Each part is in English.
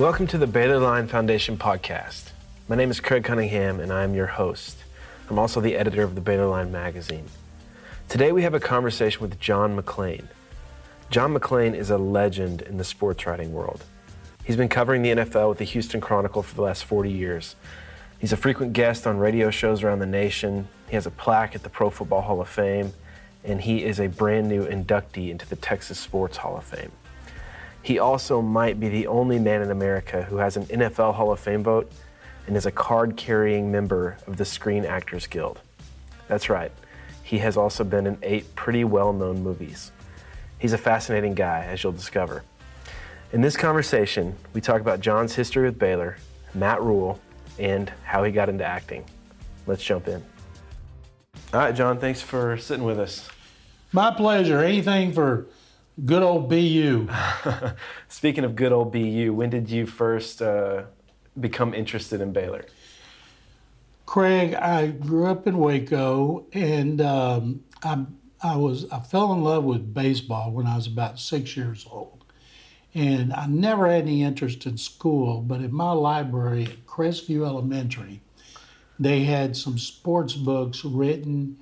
Welcome to the Baylor Line Foundation podcast. My name is Craig Cunningham, and I am your host. I'm also the editor of the Baylor Line magazine. Today we have a conversation with John McClain. John McClain is a legend in the sports writing world. He's been covering the NFL with the Houston Chronicle for the last 40 years. He's a frequent guest on radio shows around the nation. He has a plaque at the Pro Football Hall of Fame, and he is a brand new inductee into the Texas Sports Hall of Fame. He also might be the only man in America who has an NFL Hall of Fame vote and is a card carrying member of the Screen Actors Guild. That's right, he has also been in eight pretty well known movies. He's a fascinating guy, as you'll discover. In this conversation, we talk about John's history with Baylor, Matt Rhule, and how he got into acting. Let's jump in. All right, John, thanks for sitting with us. My pleasure. Anything for good old BU. Speaking of good old BU, when did you first uh, become interested in Baylor? Craig, I grew up in Waco, and um, I, I was I fell in love with baseball when I was about six years old, and I never had any interest in school. But in my library at Crestview Elementary, they had some sports books written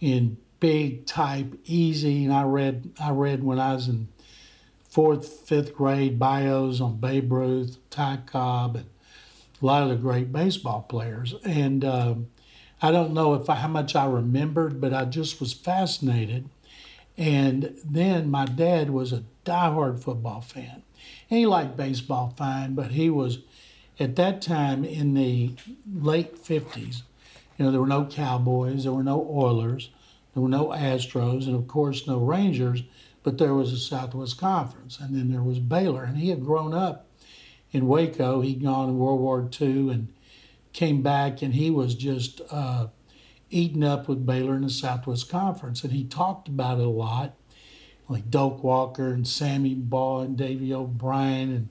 in big type, easy. And I read I read when I was in fourth, fifth grade bios on Babe Ruth, Ty Cobb, and a lot of the great baseball players. And um, I don't know if I, how much I remembered, but I just was fascinated. And then my dad was a diehard football fan. And he liked baseball fine, but he was at that time in the late 50s. You know, there were no Cowboys, there were no Oilers. There were no Astros, and of course, no Rangers, but there was a Southwest Conference, and then there was Baylor. And he had grown up in Waco. He'd gone in World War II and came back, and he was just uh, eaten up with Baylor in the Southwest Conference. And he talked about it a lot, like Doak Walker and Sammy Baugh and Davy O'Brien. And,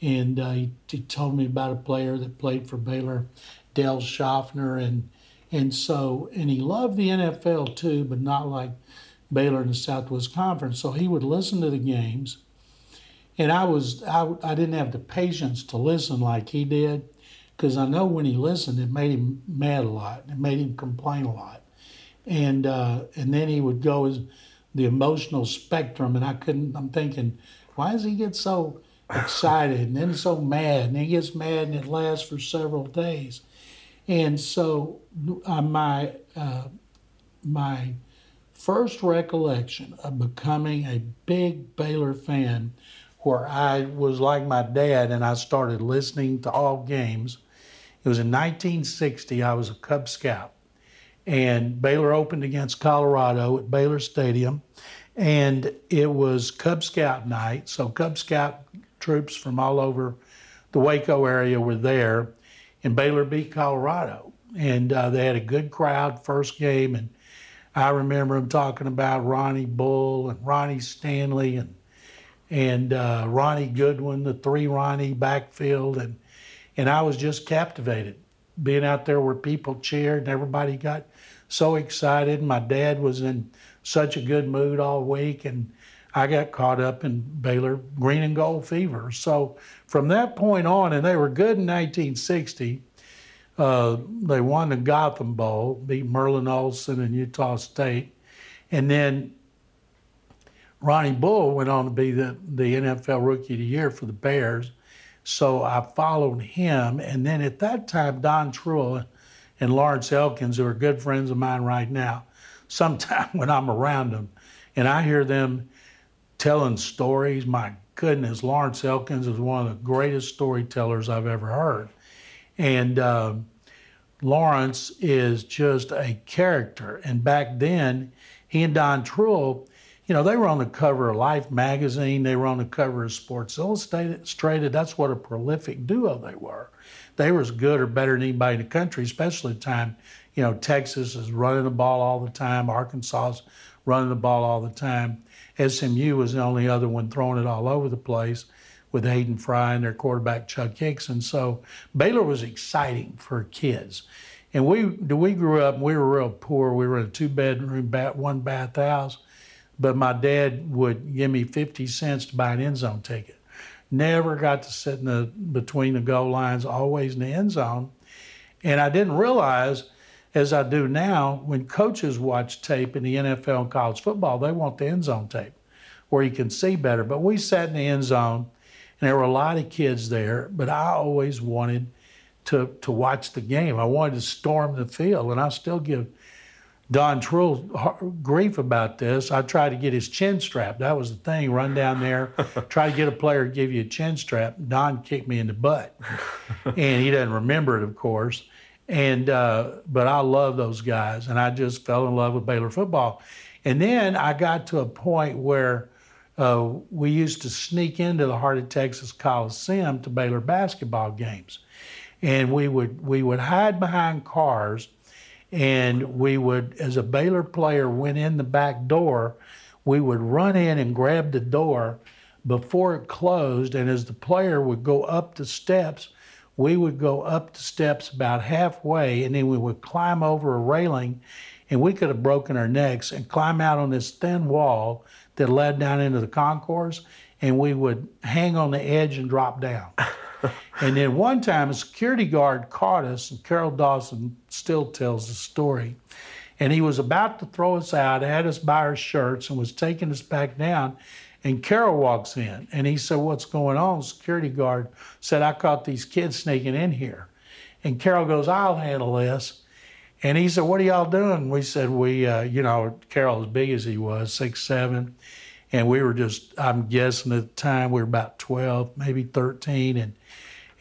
and uh, he, he told me about a player that played for Baylor, Dale Schaffner, and and so, and he loved the NFL too, but not like Baylor in the Southwest Conference. So he would listen to the games. And I was, I, I didn't have the patience to listen like he did, because I know when he listened, it made him mad a lot. It made him complain a lot. And, uh, and then he would go as the emotional spectrum, and I couldn't, I'm thinking, why does he get so excited and then so mad? And he gets mad and it lasts for several days. And so uh, my uh, my first recollection of becoming a big Baylor fan, where I was like my dad and I started listening to all games. It was in 1960. I was a Cub Scout, and Baylor opened against Colorado at Baylor Stadium, and it was Cub Scout night. So Cub Scout troops from all over the Waco area were there and Baylor beat Colorado. And uh, they had a good crowd first game, and I remember them talking about Ronnie Bull and Ronnie Stanley and and uh, Ronnie Goodwin, the three Ronnie backfield, and and I was just captivated being out there where people cheered and everybody got so excited. My dad was in such a good mood all week, and I got caught up in Baylor green and gold fever. So from that point on, and they were good in 1960. Uh, they won the Gotham Bowl, beat Merlin Olsen and Utah State, and then Ronnie Bull went on to be the, the NFL Rookie of the Year for the Bears. So I followed him, and then at that time, Don Trull and Lawrence Elkins, who are good friends of mine right now, sometime when I'm around them, and I hear them telling stories. My goodness, Lawrence Elkins is one of the greatest storytellers I've ever heard. And uh, Lawrence is just a character. And back then, he and Don Trull, you know, they were on the cover of Life magazine, they were on the cover of Sports Illustrated. That's what a prolific duo they were. They were as good or better than anybody in the country, especially at the time, you know, Texas is running the ball all the time, Arkansas is running the ball all the time. SMU was the only other one throwing it all over the place with Hayden Fry and their quarterback Chuck Hicks. And so Baylor was exciting for kids. And we we grew up, we were real poor. We were in a two bedroom, one bath house. But my dad would give me 50 cents to buy an end zone ticket. Never got to sit in the between the goal lines, always in the end zone. And I didn't realize, as I do now, when coaches watch tape in the NFL and college football, they want the end zone tape where you can see better. But we sat in the end zone, and there were a lot of kids there. But I always wanted to to watch the game. I wanted to storm the field, and I still give Don Trull grief about this. I tried to get his chin strap. That was the thing. Run down there, try to get a player to give you a chin strap. Don kicked me in the butt, and he doesn't remember it, of course. And uh, but I love those guys, and I just fell in love with Baylor football. And then I got to a point where uh, we used to sneak into the heart of Texas Coliseum to Baylor basketball games, and we would we would hide behind cars and we would, as a Baylor player went in the back door, we would run in and grab the door before it closed. And as the player would go up the steps, we would go up the steps about halfway, and then we would climb over a railing, and we could have broken our necks and climb out on this thin wall that led down into the concourse, and we would hang on the edge and drop down. and then one time a security guard caught us, and Carroll Dawson still tells the story. And he was about to throw us out, had us buy our shirts, and was taking us back down. And Carroll walks in and he said, What's going on? Security guard said, I caught these kids sneaking in here. And Carroll goes, I'll handle this. And he said, What are y'all doing? We said, We, uh, you know, Carroll, as big as he was, six, seven. And we were just, I'm guessing at the time, we were about 12, maybe 13. And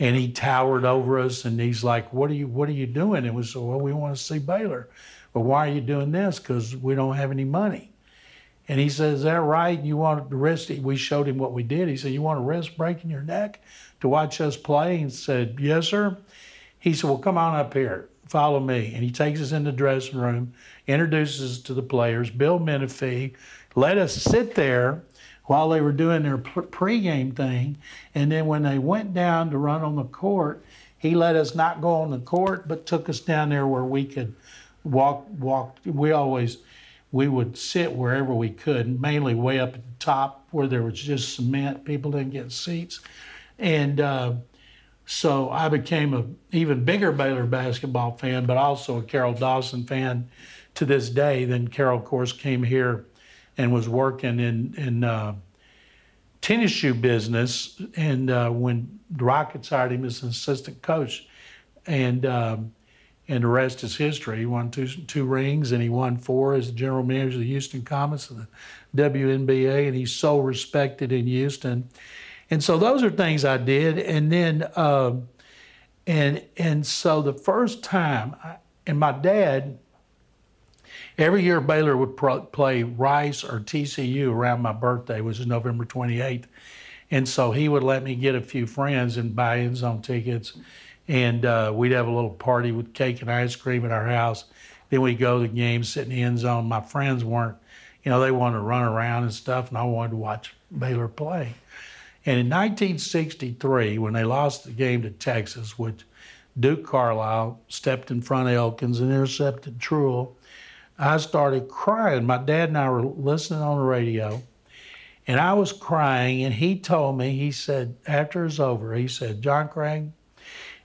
and he towered over us and he's like, "What are you What are you doing?" And we said, "Well, we want to see Baylor." But why are you doing this? Because we don't have any money. And he says, "Is that right? You want to risk?" It? We showed him what we did. He said, "You want to risk breaking your neck to watch us play?" And said, "Yes, sir." He said, "Well, come on up here, follow me." And he takes us in the dressing room, introduces us to the players. Bill Menefee let us sit there while they were doing their pregame thing. And then when they went down to run on the court, he let us not go on the court, but took us down there where we could walk. Walk. We always we would sit wherever we could, mainly way up at the top where there was just cement. People didn't get seats, and uh, so I became a even bigger Baylor basketball fan, but also a Carroll Dawson fan to this day. Then Carroll, of course, came here and was working in in uh, tennis shoe business. And uh, when the Rockets hired him as an assistant coach, and um, and the rest is history. He won two two rings, and he won four as the general manager of the Houston Comets of the WNBA, and he's so respected in Houston. And so those are things I did, and then uh, and and so the first time, I, and my dad Every year Baylor would pro- play Rice or TCU around my birthday, which is November 28th. And so he would let me get a few friends and buy end zone tickets. And uh, we'd have a little party with cake and ice cream at our house. Then we'd go to the game, sit in the end zone. My friends weren't, you know, they wanted to run around and stuff, and I wanted to watch Baylor play. And in 1963, when they lost the game to Texas, which Duke Carlisle stepped in front of Elkins and intercepted Trull, I started crying. My dad and I were listening on the radio, and I was crying. And he told me, he said, after it's over, he said, John Craig,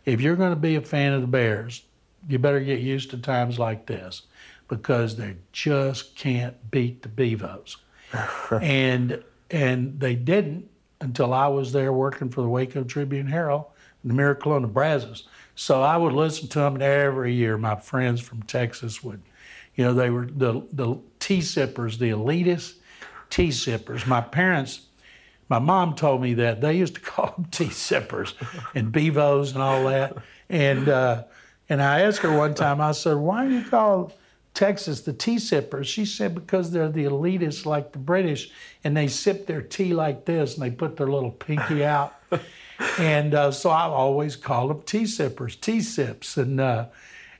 if you're going to be a fan of the Bears, you better get used to times like this because they just can't beat the Bevos. and and they didn't until I was there working for the Waco Tribune Herald the Miracle on the Brazos. So I would listen to them, every year my friends from Texas would – you know, they were the, the tea sippers, the elitist tea sippers. My parents, my mom told me that they used to call them tea sippers and bevos and all that. And uh, and I asked her one time, I said, why do you call Texas the tea sippers? She said, because they're the elitists like the British and they sip their tea like this and they put their little pinky out. and uh, so I've always called them tea sippers, tea sips. And uh,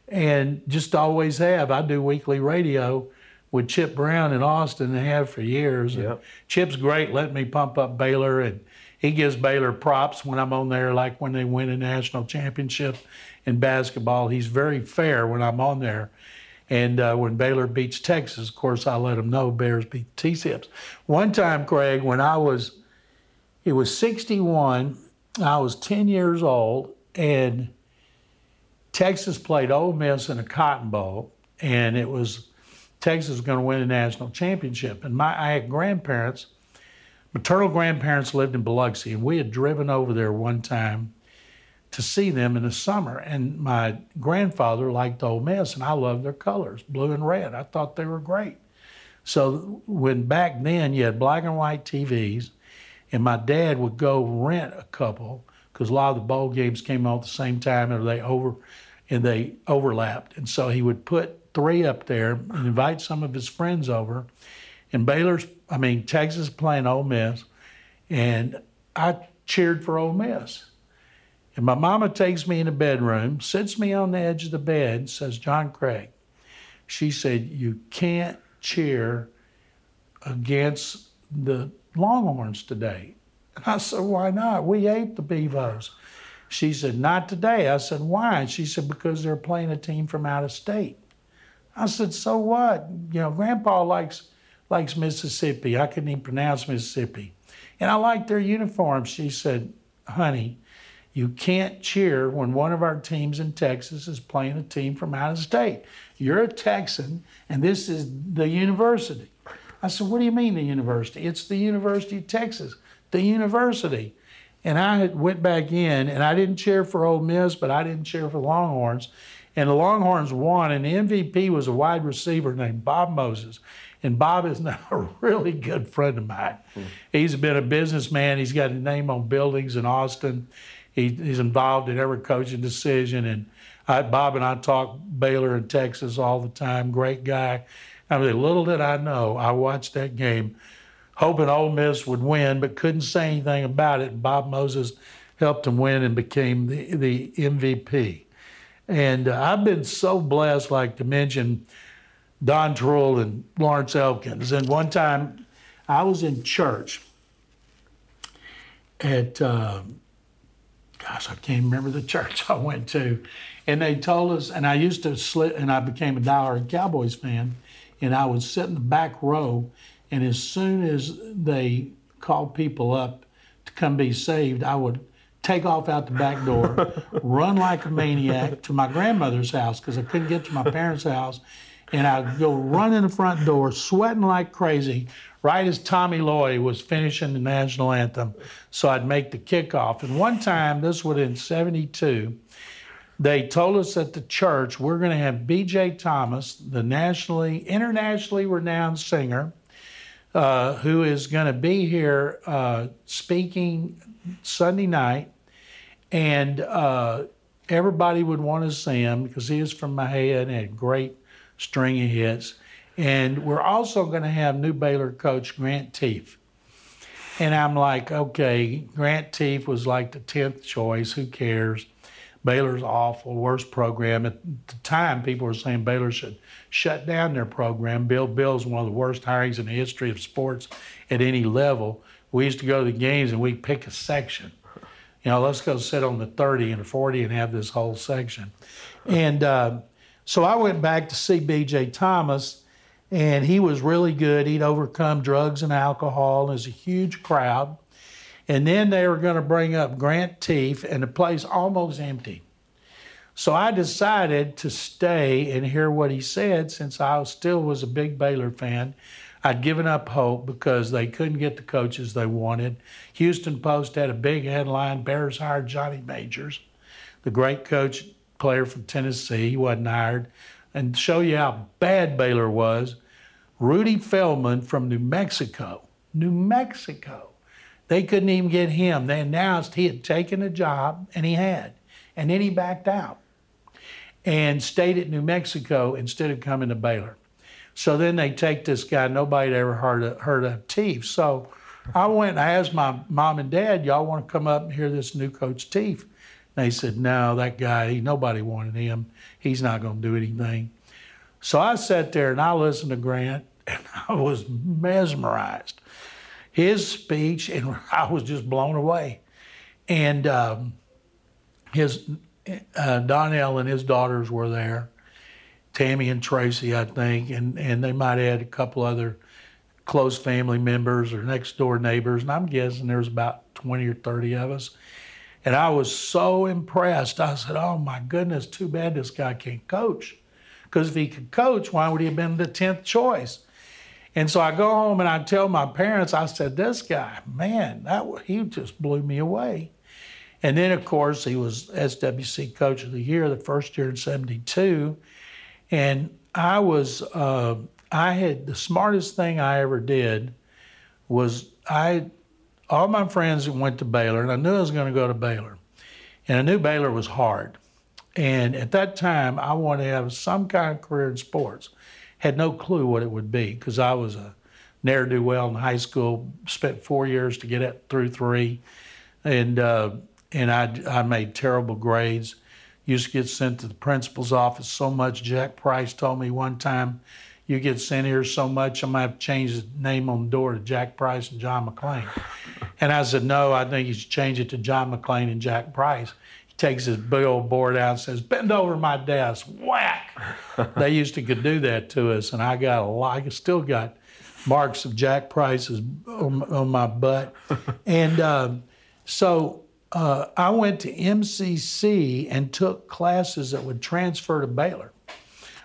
and just always have. I do weekly radio with Chip Brown in Austin and have for years. Yep. Chip's great, letting me pump up Baylor, and he gives Baylor props when I'm on there, like when they win a national championship in basketball. He's very fair when I'm on there. And uh, when Baylor beats Texas, of course, I let him know Bears beat T-Sips. One time, Craig, when I was it was 61. I was 10 years old, and Texas played Ole Miss in a Cotton Bowl, and it was Texas was going to win a national championship. And my I had grandparents, maternal grandparents lived in Biloxi, and we had driven over there one time to see them in the summer. And my grandfather liked Ole Miss, and I loved their colors, blue and red. I thought they were great. So when back then you had black and white TVs, and my dad would go rent a couple because a lot of the bowl games came on at the same time, and they over and they overlapped. And so he would put three up there and invite some of his friends over. And Baylor's, I mean Texas playing Ole Miss, and I cheered for Ole Miss. And my mama takes me in the bedroom, sits me on the edge of the bed, says, John Craig, she said, You can't cheer against the Longhorns today. And I said, Why not? We ate the Bevos. She said, Not today. I said, Why? And she said, Because they're playing a team from out of state. I said, So what? You know, Grandpa likes likes Mississippi. I couldn't even pronounce Mississippi. And I like their uniforms. She said, Honey, you can't cheer when one of our teams in Texas is playing a team from out of state. You're a Texan, and this is the university. I said, What do you mean the university? It's the University of Texas, the university. And I went back in, and I didn't cheer for Ole Miss, but I didn't cheer for Longhorns. And the Longhorns won, and the MVP was a wide receiver named Bob Moses. And Bob is now a really good friend of mine. Mm. He's been a businessman. He's got a name on buildings in Austin. He, he's involved in every coaching decision. And I, Bob and I talk Baylor and Texas all the time. Great guy. I mean, little did I know, I watched that game hoping Ole Miss would win, but couldn't say anything about it. And Bob Moses helped him win and became the, the MVP. And uh, I've been so blessed, like to mention Don Trull and Lawrence Elkins. And one time I was in church at, um, gosh, I can't remember the church I went to. And they told us, and I used to slip, and I became a diehard Cowboys fan, and I would sit in the back row, and as soon as they called people up to come be saved, I would take off out the back door, run like a maniac to my grandmother's house because I couldn't get to my parents' house, and I'd go run in the front door, sweating like crazy, right as Tommy Lloyd was finishing the national anthem. So I'd make the kickoff. And one time, this was in 72, they told us at the church we're going to have B.J. Thomas, the nationally, internationally renowned singer, uh, who is going to be here uh, speaking Sunday night. And uh, everybody would want to see him because he is from Mexia and had great string of hits. And we're also going to have new Baylor coach Grant Teaff. And I'm like, okay, Grant Teaff was like the 10th choice. Who cares? Baylor's awful, worst program. At the time, people were saying Baylor should shut down their program. Bill Bill's one of the worst hirings in the history of sports at any level. We used to go to the games and we'd pick a section. You know, let's go sit on the 30 and the 40 and have this whole section. And uh, so I went back to see B.J. Thomas, and he was really good. He'd overcome drugs and alcohol. There's a huge crowd. And then they were going to bring up Grant Teaff, and the place almost empty. So I decided to stay and hear what he said since I still was a big Baylor fan. I'd given up hope because they couldn't get the coaches they wanted. Houston Post had a big headline Bears hired Johnny Majors, the great coach player from Tennessee. He wasn't hired. And show you how bad Baylor was, Rudy Feldman from New Mexico, New Mexico, they couldn't even get him. They announced he had taken a job, and he had. And then he backed out and stayed at New Mexico instead of coming to Baylor. So then they take this guy, nobody ever heard of, heard of Teaff. So I went and asked my mom and dad, y'all want to come up and hear this new coach Teaff? They said, no, that guy, he, nobody wanted him. He's not going to do anything. So I sat there and I listened to Grant and I was mesmerized. His speech, and I was just blown away. And um, his uh, Donnell and his daughters were there, Tammy and Tracy, I think, and, and they might add a couple other close family members or next door neighbors, and I'm guessing there was about 20 or 30 of us. And I was so impressed. I said, "Oh my goodness, too bad this guy can't coach." Because if he could coach, why would he have been the 10th choice? And so I go home and I tell my parents, I said, this guy, man, that he just blew me away. And then, of course, he was SWC Coach of the Year the first year in 72. And I was, uh, I had the smartest thing I ever did was I, all my friends went to Baylor, and I knew I was going to go to Baylor. And I knew Baylor was hard. And at that time, I wanted to have some kind of career in sports. Had no clue what it would be because I was a ne'er do well in high school. Spent four years to get it through three, and uh, and I I made terrible grades. Used to get sent to the principal's office so much. Jack Price told me one time, "You get sent here so much, I'm gonna have to change the name on the door to Jack Price and John McClain." And I said, "No, I think you should change it to John McClain and Jack Price." He takes his big old board out and says, Bend over my desk, whack. they used to could do that to us, and I got a lot, I still got marks of Jack Price's on, on my butt. and um, so uh, I went to MCC and took classes that would transfer to Baylor.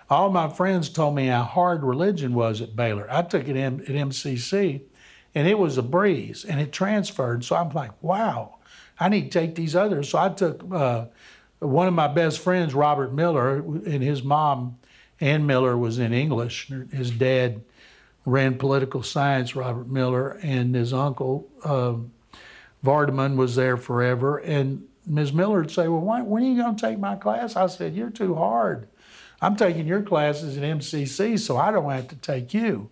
All my friends told me how hard religion was at Baylor. I took it at MCC, and it was a breeze, and it transferred. So I'm like, wow I need to take these others. So I took uh, one of my best friends, Robert Miller, and his mom, Ann Miller, was in English. His dad ran political science, Robert Miller, and his uncle, uh, Vardaman, was there forever. And Ms. Miller would say, Well, why, when are you going to take my class? I said, You're too hard. I'm taking your classes at MCC, so I don't have to take you.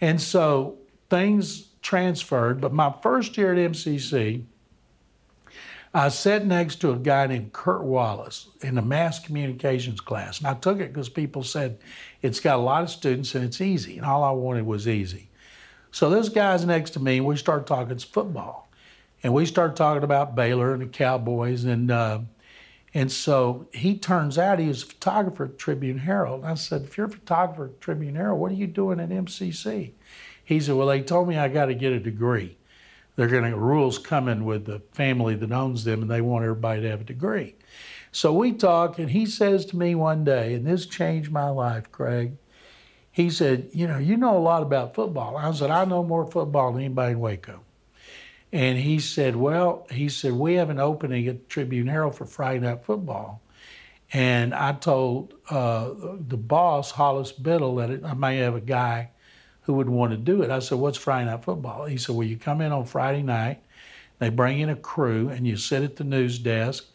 And so things transferred. But my first year at MCC, I sat next to a guy named Kurt Wallace in the mass communications class. And I took it because people said it's got a lot of students and it's easy. And all I wanted was easy. So this guy's next to me and we start talking football. And we started talking about Baylor and the Cowboys. And, uh, and so he turns out he was a photographer at Tribune Herald. I said, if you're a photographer at Tribune Herald, what are you doing at MCC? He said, well, they told me I got to get a degree they're going to rules coming with the family that owns them, and they want everybody to have a degree. So we talk, and he says to me one day, and this changed my life, Craig. He said, "You know, you know a lot about football." I said, "I know more football than anybody in Waco." And he said, "Well, he said we have an opening at Tribune Herald for Friday Night Football." And I told uh, the boss, Hollis Biddle, that I may have a guy who would want to do it. I said, What's Friday Night Football? He said, Well, you come in on Friday night, they bring in a crew, and you sit at the news desk.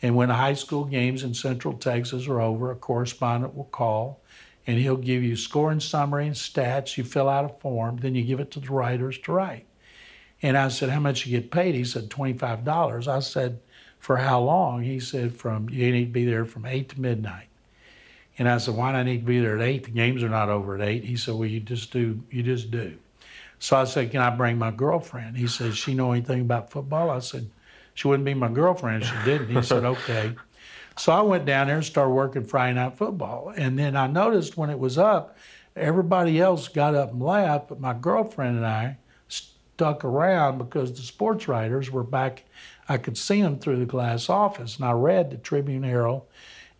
And when high school games in Central Texas are over, a correspondent will call and he'll give you scoring summary and stats. You fill out a form, then you give it to the writers to write. And I said, How much you get paid? He said, $25. I said, For how long? He said, From you need to be there from 8 to midnight. And I said, why do I need to be there at eight? The games are not over at eight. He said, well, you just do, you just do. So I said, can I bring my girlfriend? He said, she know anything about football? I said, she wouldn't be my girlfriend if she didn't. He said, okay. So I went down there and started working Friday night football. And then I noticed when it was up, everybody else got up and left, but my girlfriend and I stuck around because the sports writers were back. I could see them through the glass office. And I read the Tribune Herald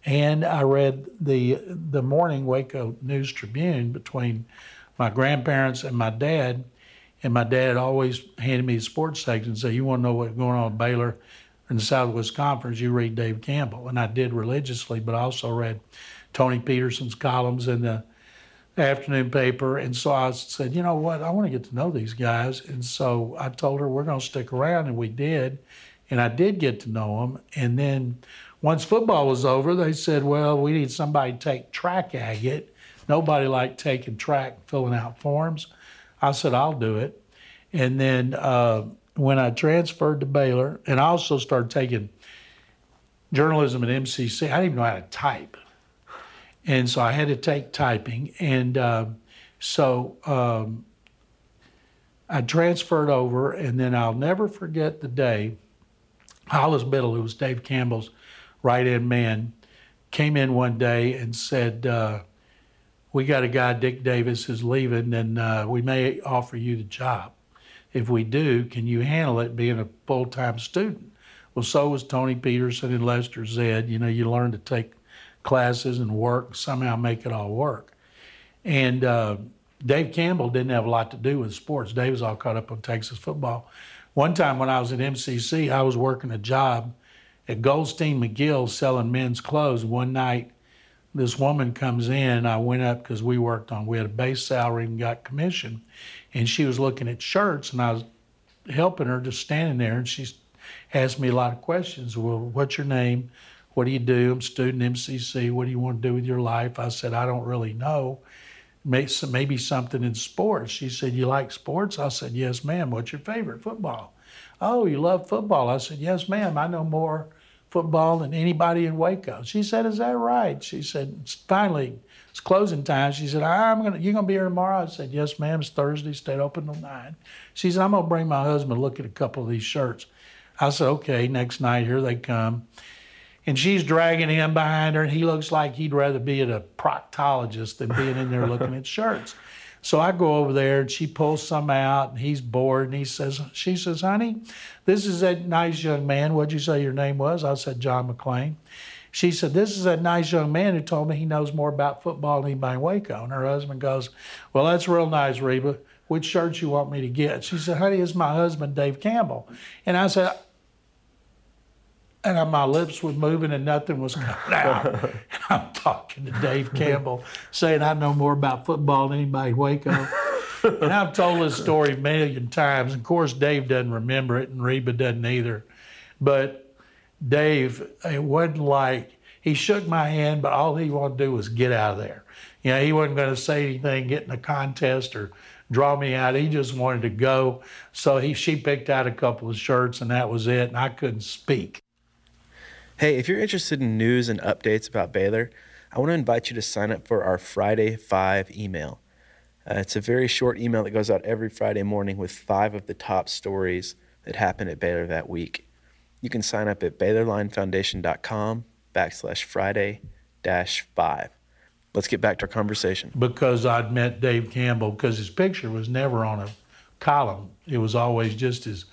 and I read the the morning Waco News Tribune between my grandparents and my dad. And my dad always handed me the sports section and said, You want to know what's going on at Baylor in the Southwest Conference, you read Dave Campbell. And I did religiously, but I also read Tony Peterson's columns in the afternoon paper. And so I said, You know what? I want to get to know these guys. And so I told her, We're going to stick around. And we did. And I did get to know them. And then once football was over, they said, well, we need somebody to take track agate. Nobody liked taking track and filling out forms. I said, I'll do it. And then uh, when I transferred to Baylor, and I also started taking journalism at MCC, I didn't even know how to type. And so I had to take typing. And uh, so um, I transferred over, and then I'll never forget the day Hollis Biddle, who was Dave Campbell's right hand man, came in one day and said, uh, we got a guy, Dick Davis, who's leaving, and uh, we may offer you the job. If we do, can you handle it being a full time student? Well, so was Tony Peterson and Lester Zed. You know, you learn to take classes and work, somehow make it all work. And uh, Dave Campbell didn't have a lot to do with sports. Dave was all caught up on Texas football. One time when I was at MCC, I was working a job at Goldstein Migel selling men's clothes. One night, this woman comes in. I went up because we worked on, we had a base salary and got commission. And she was looking at shirts, and I was helping her, just standing there. And she asked me a lot of questions. Well, what's your name? What do you do? I'm student MCC. What do you want to do with your life? I said, I don't really know. Maybe something in sports. She said, You like sports? I said, Yes, ma'am. What's your favorite? Football. Oh, you love football? I said, Yes, ma'am. I know more football than anybody in Waco. She said, Is that right? She said, finally, it's closing time. She said, I'm gonna you're gonna be here tomorrow? I said, Yes, ma'am, it's Thursday, stayed open till nine. She said, I'm gonna bring my husband to look at a couple of these shirts. I said, Okay, next night, here they come. And she's dragging him behind her, and he looks like he'd rather be at a proctologist than being in there looking at shirts. So I go over there and she pulls some out and he's bored and he says, she says, honey, this is that nice young man. What'd you say your name was? I said, John McClain. She said, this is a nice young man who told me he knows more about football than anybody in Waco. And her husband goes, well, that's real nice, Reba. Which shirt you want me to get? She said, honey, it's my husband, Dave Campbell. And I said, and my lips were moving and nothing was coming out. and I'm talking to Dave Campbell, saying I know more about football than anybody in Waco. and I've told this story a million times. Of course, Dave doesn't remember it, and Reba doesn't either. But Dave, it wasn't like he shook my hand, but all he wanted to do was get out of there. You know, he wasn't going to say anything, get in a contest, or draw me out. He just wanted to go. So he, she picked out a couple of shirts, and that was it. And I couldn't speak. Hey, if you're interested in news and updates about Baylor, I want to invite you to sign up for our Friday 5 email. Uh, it's a very short email that goes out every Friday morning with five of the top stories that happened at Baylor that week. You can sign up at BaylorLineFoundation.com backslash Friday dash five. Let's get back to our conversation. Because I'd met Dave Campbell, because his picture was never on a column. It was always just his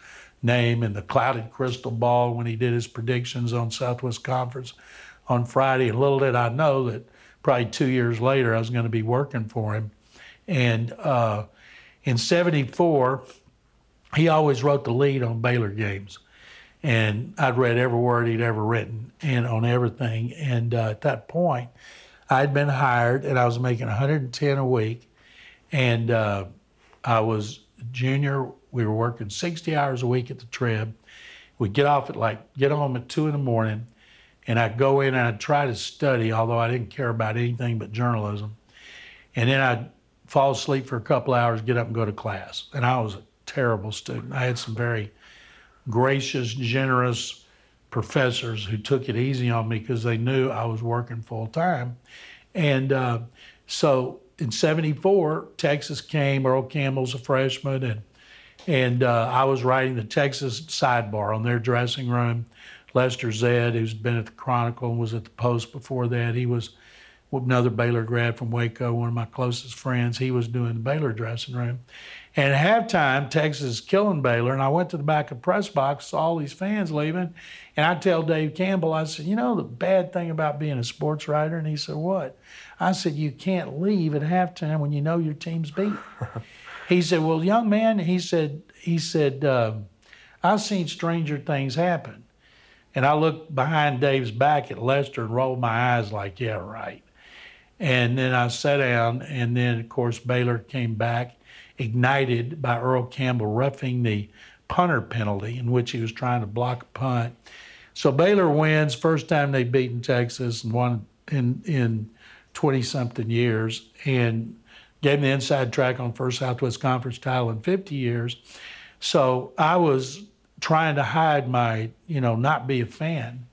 name in the clouded crystal ball when he did his predictions on Southwest Conference on Friday. And little did I know that probably two years later I was going to be working for him. And uh, in 74, he always wrote the lead on Baylor games. And I'd read every word he'd ever written and on everything. And uh, at that point, I'd been hired and I was making 110 a week. And uh, I was junior we were working 60 hours a week at the Trib. We'd get off at like, get home at two in the morning, and I'd go in and I'd try to study, although I didn't care about anything but journalism. And then I'd fall asleep for a couple hours, get up and go to class. And I was a terrible student. I had some very gracious, generous professors who took it easy on me because they knew I was working full time. And uh, so in 74, Texas came, Earl Campbell's a freshman, and and uh, I was writing the Texas sidebar on their dressing room. Lester Zed, who's been at the Chronicle and was at the Post before that, he was another Baylor grad from Waco, one of my closest friends. He was doing the Baylor dressing room. And at halftime, Texas is killing Baylor. And I went to the back of press box, saw all these fans leaving. And I tell Dave Campbell, I said, You know the bad thing about being a sports writer? And he said, What? I said, You can't leave at halftime when you know your team's beat. He said, "Well, young man," he said, "He said uh, I've seen stranger things happen." And I looked behind Dave's back at Lester and rolled my eyes like, "Yeah, right." And then I sat down, and then of course Baylor came back, ignited by Earl Campbell roughing the punter penalty in which he was trying to block a punt. So Baylor wins, first time they've beaten Texas and won in in 20 something years. And gave me the inside track on First Southwest Conference title in 50 years. So I was trying to hide my, you know, not be a fan.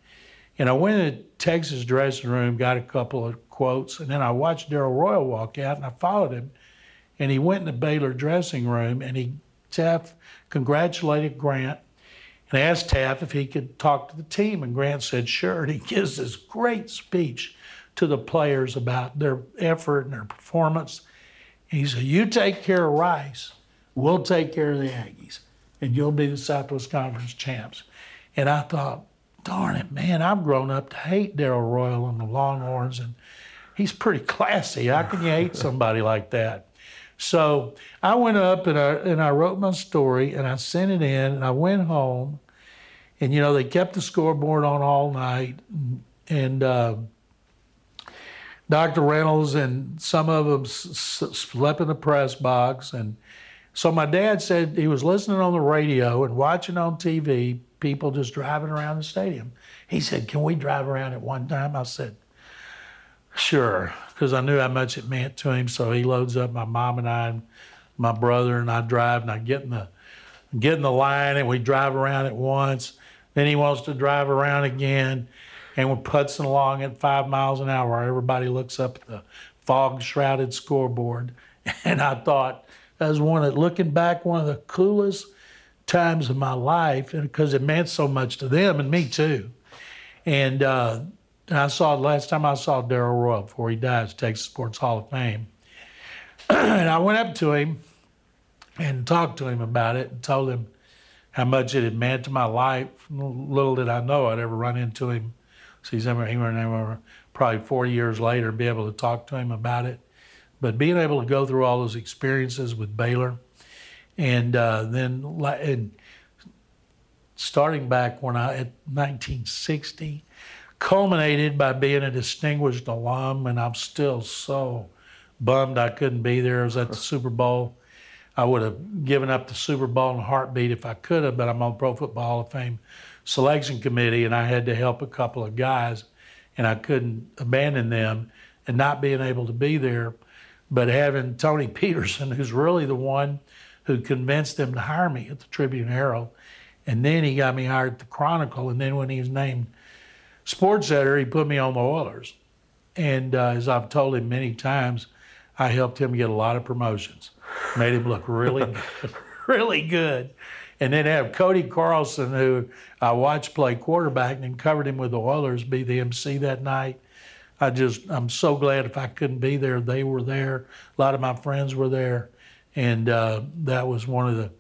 And I went in the Texas dressing room, got a couple of quotes, and then I watched Darrell Royal walk out, and I followed him. And he went in the Baylor dressing room, and he Teaff congratulated Grant and asked Teaff if he could talk to the team. And Grant said, sure. And he gives this great speech to the players about their effort and their performance. He said, You take care of Rice, we'll take care of the Aggies, and you'll be the Southwest Conference champs. And I thought, darn it, man, I've grown up to hate Darrell Royal and the Longhorns, and he's pretty classy. How can you hate somebody like that? So I went up and I, and I wrote my story and I sent it in and I went home. And, you know, they kept the scoreboard on all night. And, and uh, Dr. Reynolds and some of them slept in the press box. And so my dad said he was listening on the radio and watching on TV people just driving around the stadium. He said, Can we drive around at one time? I said, Sure, because I knew how much it meant to him. So he loads up my mom and I, and my brother, and I drive, and I get in the get in the line, and we drive around at once. Then he wants to drive around again, and we're putzing along at five miles an hour. Everybody looks up at the fog shrouded scoreboard, and I thought that was one of looking back one of the coolest times of my life, because it meant so much to them and me too. And uh, and I saw last time I saw Darrell Royal before he died, Texas Sports Hall of Fame. and I went up to him and talked to him about it and told him how much it had meant to my life. Little did I know I'd ever run into him. So he's ever, he were probably four years later be able to talk to him about it. But being able to go through all those experiences with Baylor and uh, then and starting back when I, at 1960, culminated by being a distinguished alum, and I'm still so bummed I couldn't be there. I was at the Super Bowl. I would have given up the Super Bowl in a heartbeat if I could have, but I'm on Pro Football Hall of Fame selection committee, and I had to help a couple of guys, and I couldn't abandon them, and not being able to be there, but having Tony Peterson, who's really the one who convinced them to hire me at the Tribune Herald, and then he got me hired at the Chronicle, and then when he was named sports editor, he put me on the Oilers. And uh, as I've told him many times, I helped him get a lot of promotions, made him look really, good, really good. And then have Cody Carlson, who I watched play quarterback and covered him with the Oilers, be the MC that night. I just, I'm so glad if I couldn't be there, they were there. A lot of my friends were there. And uh, that was one of the,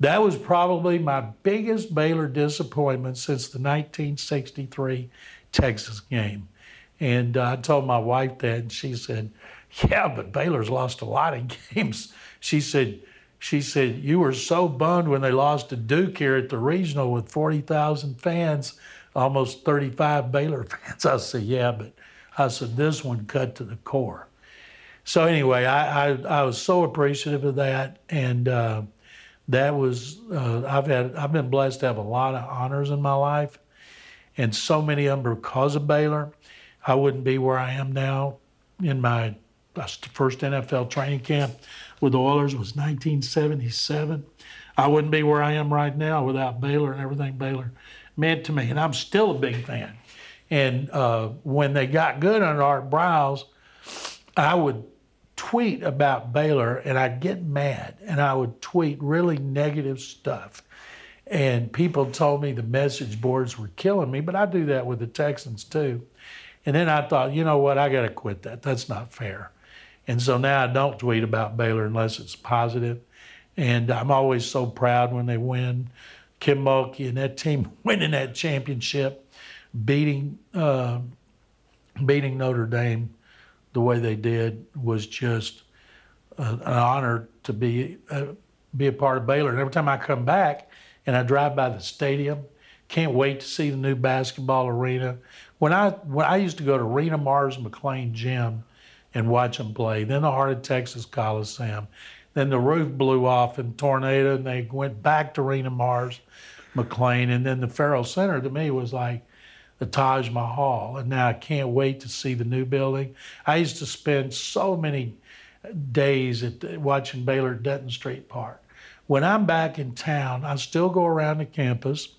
that was probably my biggest Baylor disappointment since the 1963 Texas game. And uh, I told my wife that, and she said, "Yeah, but Baylor's lost a lot of games." She said, "She said you were so bummed when they lost to Duke here at the regional with 40,000 fans, almost 35 Baylor fans." I said, "Yeah, but," I said, "This one cut to the core." So anyway, I I, I was so appreciative of that, and. Uh, that was uh, I've had I've been blessed to have a lot of honors in my life, and so many of them because of Baylor. I wouldn't be where I am now. In my first NFL training camp with the Oilers was 1977. I wouldn't be where I am right now without Baylor and everything Baylor meant to me, and I'm still a big fan. And uh, when they got good under Art Briles, I would tweet about Baylor and I'd get mad and I would tweet really negative stuff. And people told me the message boards were killing me, but I do that with the Texans too. And then I thought, you know what, I got to quit that. That's not fair. And so now I don't tweet about Baylor unless it's positive. And I'm always so proud when they win. Kim Mulkey and that team winning that championship, beating uh, beating Notre Dame the way they did was just an honor to be uh, be a part of Baylor. And every time I come back and I drive by the stadium, can't wait to see the new basketball arena. When I when I used to go to Rena Marrs McLean Gym and watch them play, then the Heart of Texas Coliseum, then the roof blew off in tornado, and they went back to Rena Marrs McLean, and then the Ferrell Center to me was like the Taj Mahal, and now I can't wait to see the new building. I used to spend so many days at watching Baylor Dutton Street Park. When I'm back in town, I still go around the campus.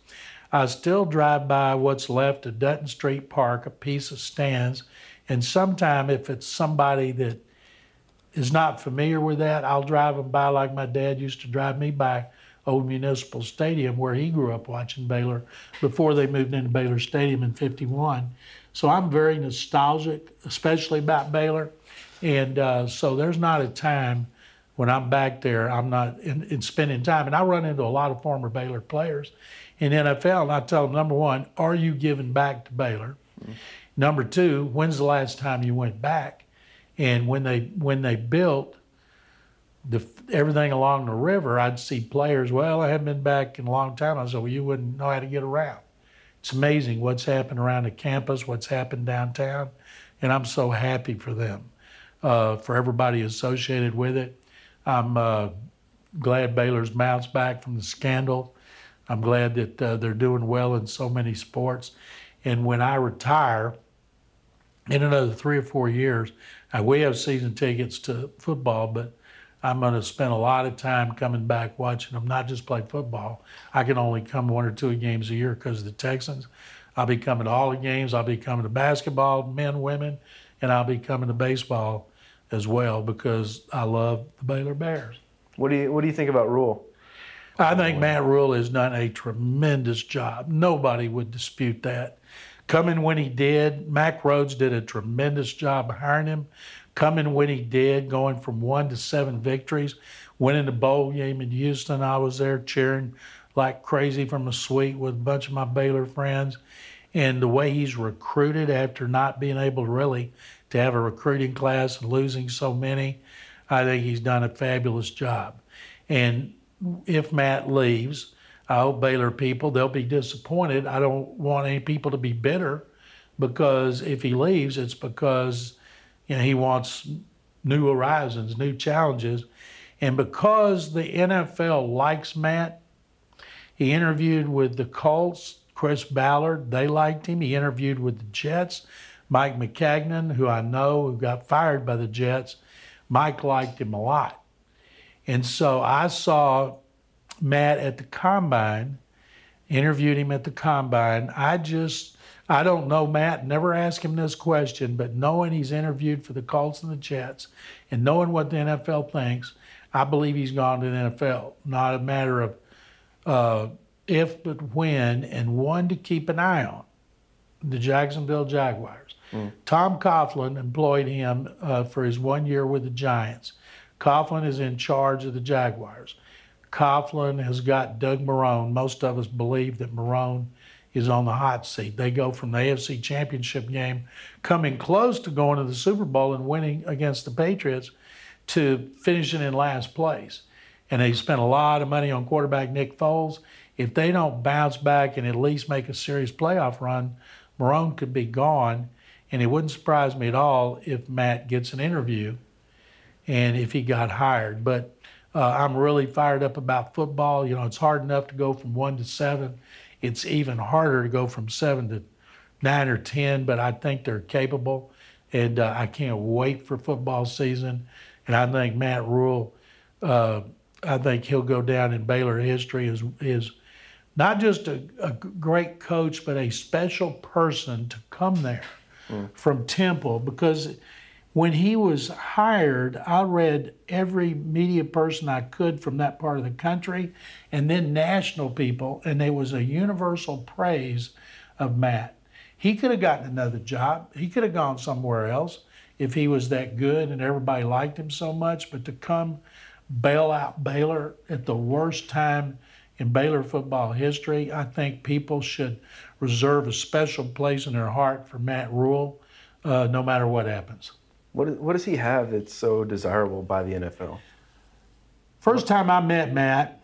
I still drive by what's left of Dutton Street Park, a piece of stands, and sometime if it's somebody that is not familiar with that, I'll drive them by like my dad used to drive me by old Municipal Stadium where he grew up watching Baylor before they moved into Baylor Stadium in 51. So I'm very nostalgic, especially about Baylor. And uh, so there's not a time when I'm back there, I'm not in, in, spending time. And I run into a lot of former Baylor players in NFL, and I tell them, number one, are you giving back to Baylor? Mm-hmm. Number two, when's the last time you went back? And when they when they built the everything along the river, I'd see players. Well, I haven't been back in a long time. I said, well, you wouldn't know how to get around. It's amazing what's happened around the campus, what's happened downtown, and I'm so happy for them, uh, for everybody associated with it. I'm uh, glad Baylor's bounced back from the scandal. I'm glad that uh, they're doing well in so many sports. And when I retire, in another three or four years, uh, we have season tickets to football, but I'm going to spend a lot of time coming back watching them, not just play football. I can only come one or two games a year because of the Texans. I'll be coming to all the games. I'll be coming to basketball, men, women, and I'll be coming to baseball as well because I love the Baylor Bears. What do you What do you think about Rhule? I think Matt Rhule has done a tremendous job. Nobody would dispute that. Coming when he did, Mack Rhoades did a tremendous job hiring him coming when he did, going from one to seven victories, winning the bowl game in Houston. I was there cheering like crazy from a suite with a bunch of my Baylor friends. And the way he's recruited after not being able really to have a recruiting class and losing so many, I think he's done a fabulous job. And if Matt leaves, I hope Baylor people, they'll be disappointed. I don't want any people to be bitter because if he leaves, it's because you know, he wants new horizons, new challenges. And because the NFL likes Matt, he interviewed with the Colts, Chris Ballard, they liked him. He interviewed with the Jets, Mike Maccagnan, who I know who got fired by the Jets. Mike liked him a lot. And so I saw Matt at the combine, interviewed him at the combine. I just I don't know Matt, never asked him this question, but knowing he's interviewed for the Colts and the Jets and knowing what the NFL thinks, I believe he's gone to the NFL. Not a matter of uh, if, but when, and one to keep an eye on the Jacksonville Jaguars. Mm. Tom Coughlin employed him uh, for his one year with the Giants. Coughlin is in charge of the Jaguars. Coughlin has got Doug Marrone. Most of us believe that Marrone is on the hot seat. They go from the AFC Championship game, coming close to going to the Super Bowl and winning against the Patriots, to finishing in last place. And they spent a lot of money on quarterback Nick Foles. If they don't bounce back and at least make a serious playoff run, Marrone could be gone. And it wouldn't surprise me at all if Matt gets an interview and if he got hired. But uh, I'm really fired up about football. You know, it's hard enough to go from one to seven it's even harder to go from seven to nine or 10, but I think they're capable. And uh, I can't wait for football season. And I think Matt Rhule, uh, I think he'll go down in Baylor history as, as not just a, a great coach, but a special person to come there mm. from Temple because when he was hired, I read every media person I could from that part of the country and then national people, and there was a universal praise of Matt. He could have gotten another job, he could have gone somewhere else if he was that good and everybody liked him so much, but to come bail out Baylor at the worst time in Baylor football history, I think people should reserve a special place in their heart for Matt Rhule, uh, no matter what happens. What, what does he have that's so desirable by the NFL? First time I met Matt,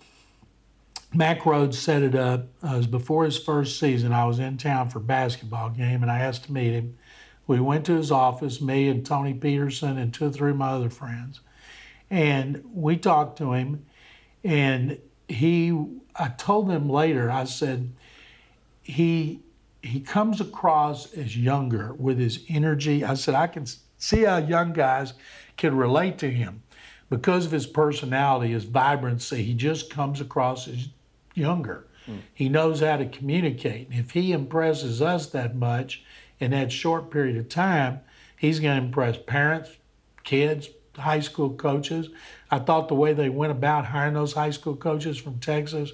Mack Rhoades set it up. Uh, it was before his first season. I was in town for a basketball game and I asked to meet him. We went to his office, me and Tony Peterson and two or three of my other friends. And we talked to him. And he, I told him later, I said, he, he comes across as younger with his energy. I said, I can See how young guys can relate to him. Because of his personality, his vibrancy, he just comes across as younger. Mm. He knows how to communicate. And if he impresses us that much in that short period of time, he's going to impress parents, kids, high school coaches. I thought the way they went about hiring those high school coaches from Texas.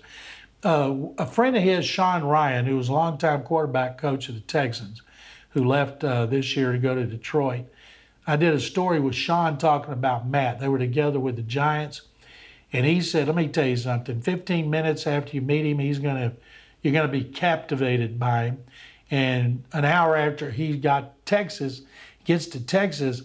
Uh, a friend of his, Sean Ryan, who was a longtime quarterback coach of the Texans, who left uh, this year to go to Detroit. I did a story with Sean talking about Matt. They were together with the Giants, and he said, "Let me tell you something. 15 minutes after you meet him, he's gonna, you're gonna be captivated by him." And an hour after he got Texas, gets to Texas,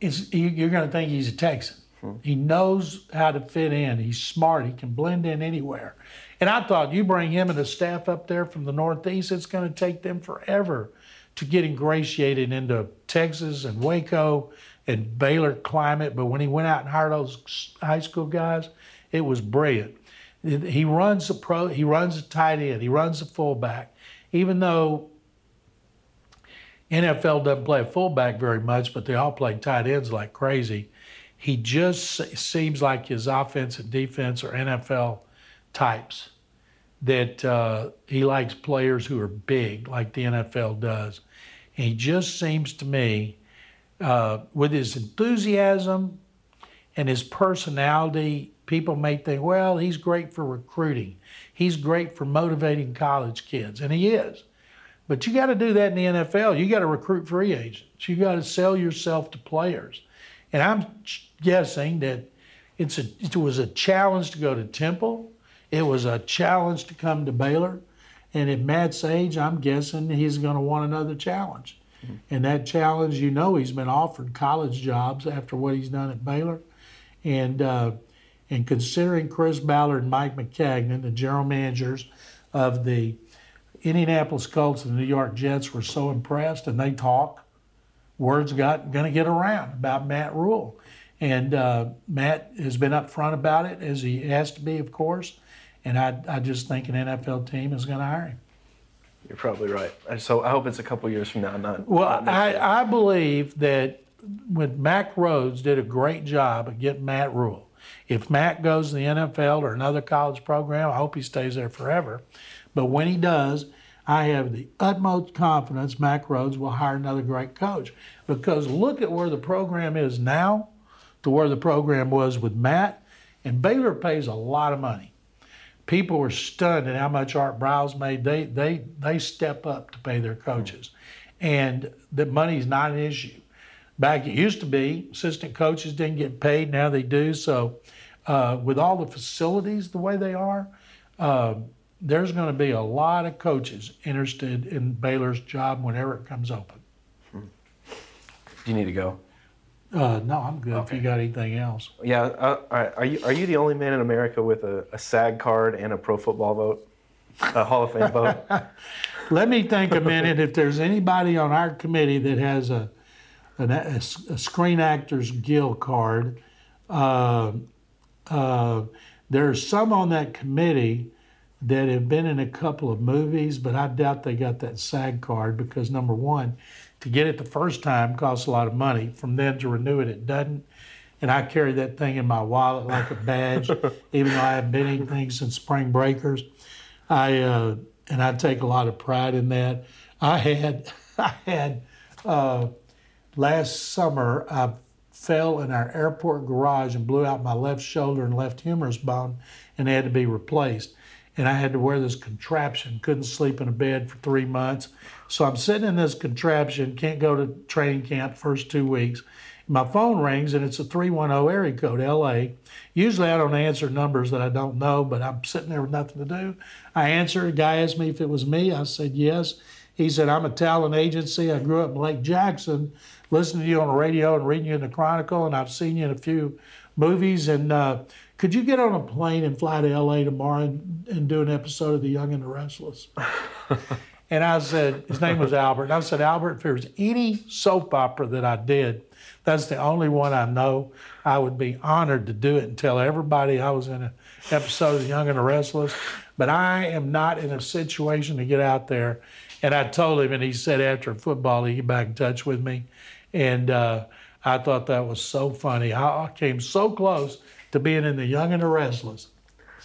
you're going to think he's a Texan. Hmm. He knows how to fit in. He's smart. He can blend in anywhere. And I thought you bring him and the staff up there from the Northeast, it's going to take them forever to get ingratiated into Texas and Waco and Baylor climate. But when he went out and hired those high school guys, it was brilliant. He runs a pro. He runs a tight end. He runs a fullback. Even though NFL doesn't play a fullback very much, but they all play tight ends like crazy. He just seems like his offense and defense are NFL types. That uh, he likes players who are big, like the NFL does. And he just seems to me, uh, with his enthusiasm and his personality, people may think, well, he's great for recruiting. He's great for motivating college kids, and he is. But you got to do that in the NFL. You got to recruit free agents. You got to sell yourself to players. And I'm guessing that it's a, it was a challenge to go to Temple. It was a challenge to come to Baylor. And at Matt's age, I'm guessing he's going to want another challenge. Mm-hmm. And that challenge, you know, he's been offered college jobs after what he's done at Baylor. And uh, and considering Chris Ballard and Mike Maccagnan, the general managers of the Indianapolis Colts and the New York Jets were so impressed, and they talk. Words got going to get around about Matt Rhule. and uh, Matt has been upfront about it as he has to be, of course. And I, I just think an NFL team is going to hire him. You're probably right. So I hope it's a couple years from now, not. Well, not I, I believe that when Mack Rhoades did a great job of getting Matt Rhule. If Matt goes to the NFL or another college program, I hope he stays there forever. But when he does, I have the utmost confidence Mack Rhoades will hire another great coach. Because look at where the program is now to where the program was with Matt. And Baylor pays a lot of money. People were stunned at how much Art Briles made. They, they, they step up to pay their coaches. And the money's not an issue. Back it used to be, assistant coaches didn't get paid. Now they do. So, uh, with all the facilities the way they are, uh, there's going to be a lot of coaches interested in Baylor's job whenever it comes open. Do you need to go? Uh, no, I'm good. Okay. If you got anything else. Yeah. Uh, right. Are you are you the only man in America with a, a SAG card and a pro football vote, a Hall of Fame vote? Let me think a minute. If there's anybody on our committee that has a a, a Screen Actors Guild card, uh, uh, there's some on that committee that have been in a couple of movies, but I doubt they got that SAG card because number one, to get it the first time costs a lot of money. From then to renew it, it doesn't. And I carry that thing in my wallet like a badge, even though I haven't been anything since Spring Breakers. I uh, and I take a lot of pride in that. I had I had uh, last summer I fell in our airport garage and blew out my left shoulder and left humerus bone, and had to be replaced and I had to wear this contraption. Couldn't sleep in a bed for three months. So I'm sitting in this contraption, can't go to training camp first two weeks. My phone rings and it's a 310 area code, LA. Usually I don't answer numbers that I don't know, but I'm sitting there with nothing to do. I answer. A guy asked me if it was me. I said yes. He said, I'm a talent agency. I grew up in Lake Jackson, listening to you on the radio and reading you in the Chronicle, and I've seen you in a few movies. And uh, could you get on a plane and fly to LA tomorrow and, and do an episode of The Young and the Restless? and I said, his name was Albert. And I said, Albert, if there's any soap opera that I did, that's the only one I know. I would be honored to do it and tell everybody I was in an episode of The Young and the Restless. But I am not in a situation to get out there. And I told him, and he said after football, he'd get back in touch with me. And uh, I thought that was so funny. I came so close to being in The Young and the Restless?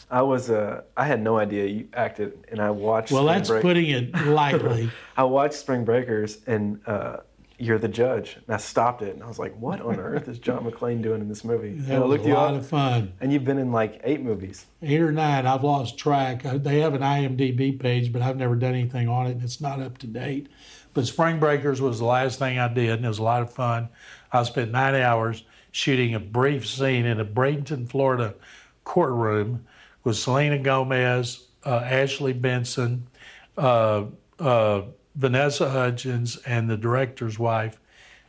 I was uh, I had no idea you acted, and I watched. Well, Spring that's Break- putting it lightly. I watched Spring Breakers, and uh, you're the judge. And I stopped it, and I was like, "What on earth is John McClain doing in this movie?" That and was a lot of fun. And you've been in like eight movies. Eight or nine. I've lost track. They have an IMDb page, but I've never done anything on it, and it's not up to date. But Spring Breakers was the last thing I did, and it was a lot of fun. I spent nine hours shooting a brief scene in a Bradenton, Florida courtroom with Selena Gomez, uh, Ashley Benson, uh, uh, Vanessa Hudgens, and the director's wife.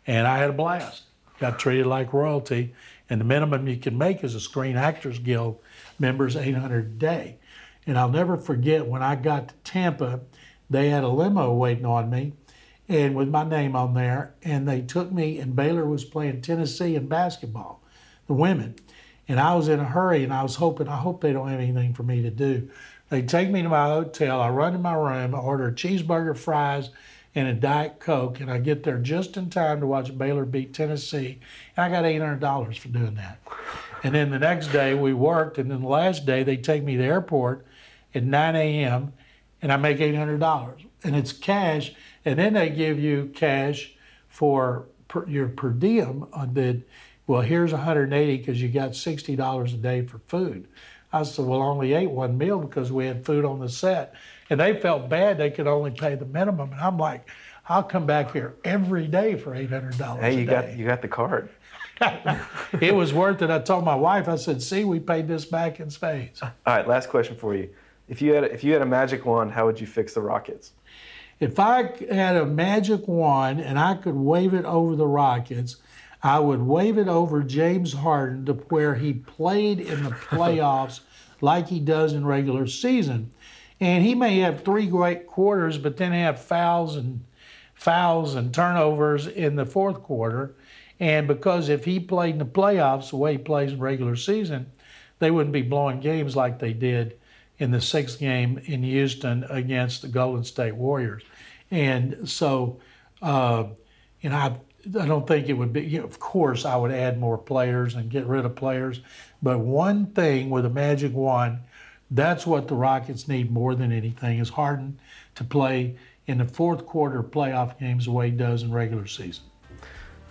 And I had a blast. Got treated like royalty. And the minimum you can make as a Screen Actors Guild member is 800 a day. And I'll never forget when I got to Tampa, they had a limo waiting on me and with my name on there. And they took me, and Baylor was playing Tennessee in basketball, the women. And I was in a hurry, and I was hoping, I hope they don't have anything for me to do. They take me to my hotel. I run to my room, I order a cheeseburger, fries, and a Diet Coke, and I get there just in time to watch Baylor beat Tennessee. And I got $800 for doing that. And then the next day we worked, and then the last day they take me to the airport at 9 a.m. and I make $800. And it's cash, and then they give you cash for per, your per diem on the, well, here's 180 because you got $60 a day for food. I said, well, I only ate one meal because we had food on the set. And they felt bad they could only pay the minimum. And I'm like, I'll come back here every day for $800 Hey, you got you got the card. it was worth it. I told my wife, I said, see, we paid this back in spades. All right, last question for you. If you had if you had a magic wand, how would you fix the Rockets? If I had a magic wand and I could wave it over the Rockets, I would wave it over James Harden to where he played in the playoffs like he does in regular season. And he may have three great quarters, but then have fouls and fouls and turnovers in the fourth quarter. And because if he played in the playoffs the way he plays in regular season, they wouldn't be blowing games like they did in the sixth game in Houston against the Golden State Warriors. And so, uh, you know, I, I don't think it would be, you know, of course, I would add more players and get rid of players. But one thing with a magic wand, that's what the Rockets need more than anything is Harden to play in the fourth quarter playoff games the way he does in regular season.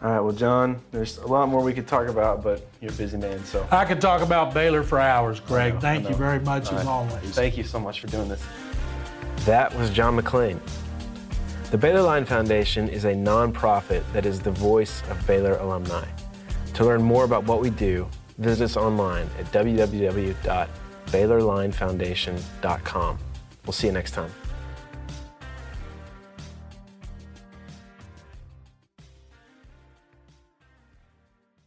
All right, well, John, there's a lot more we could talk about, but you're a busy man, so I could talk about Baylor for hours, Greg. know, Thank you very much All as right. always. thank you so much for doing this. That was John McClain. The Baylor Line Foundation is a nonprofit that is the voice of Baylor alumni. To learn more about what we do, visit us online at www.baylorlinefoundation.com. We'll see you next time.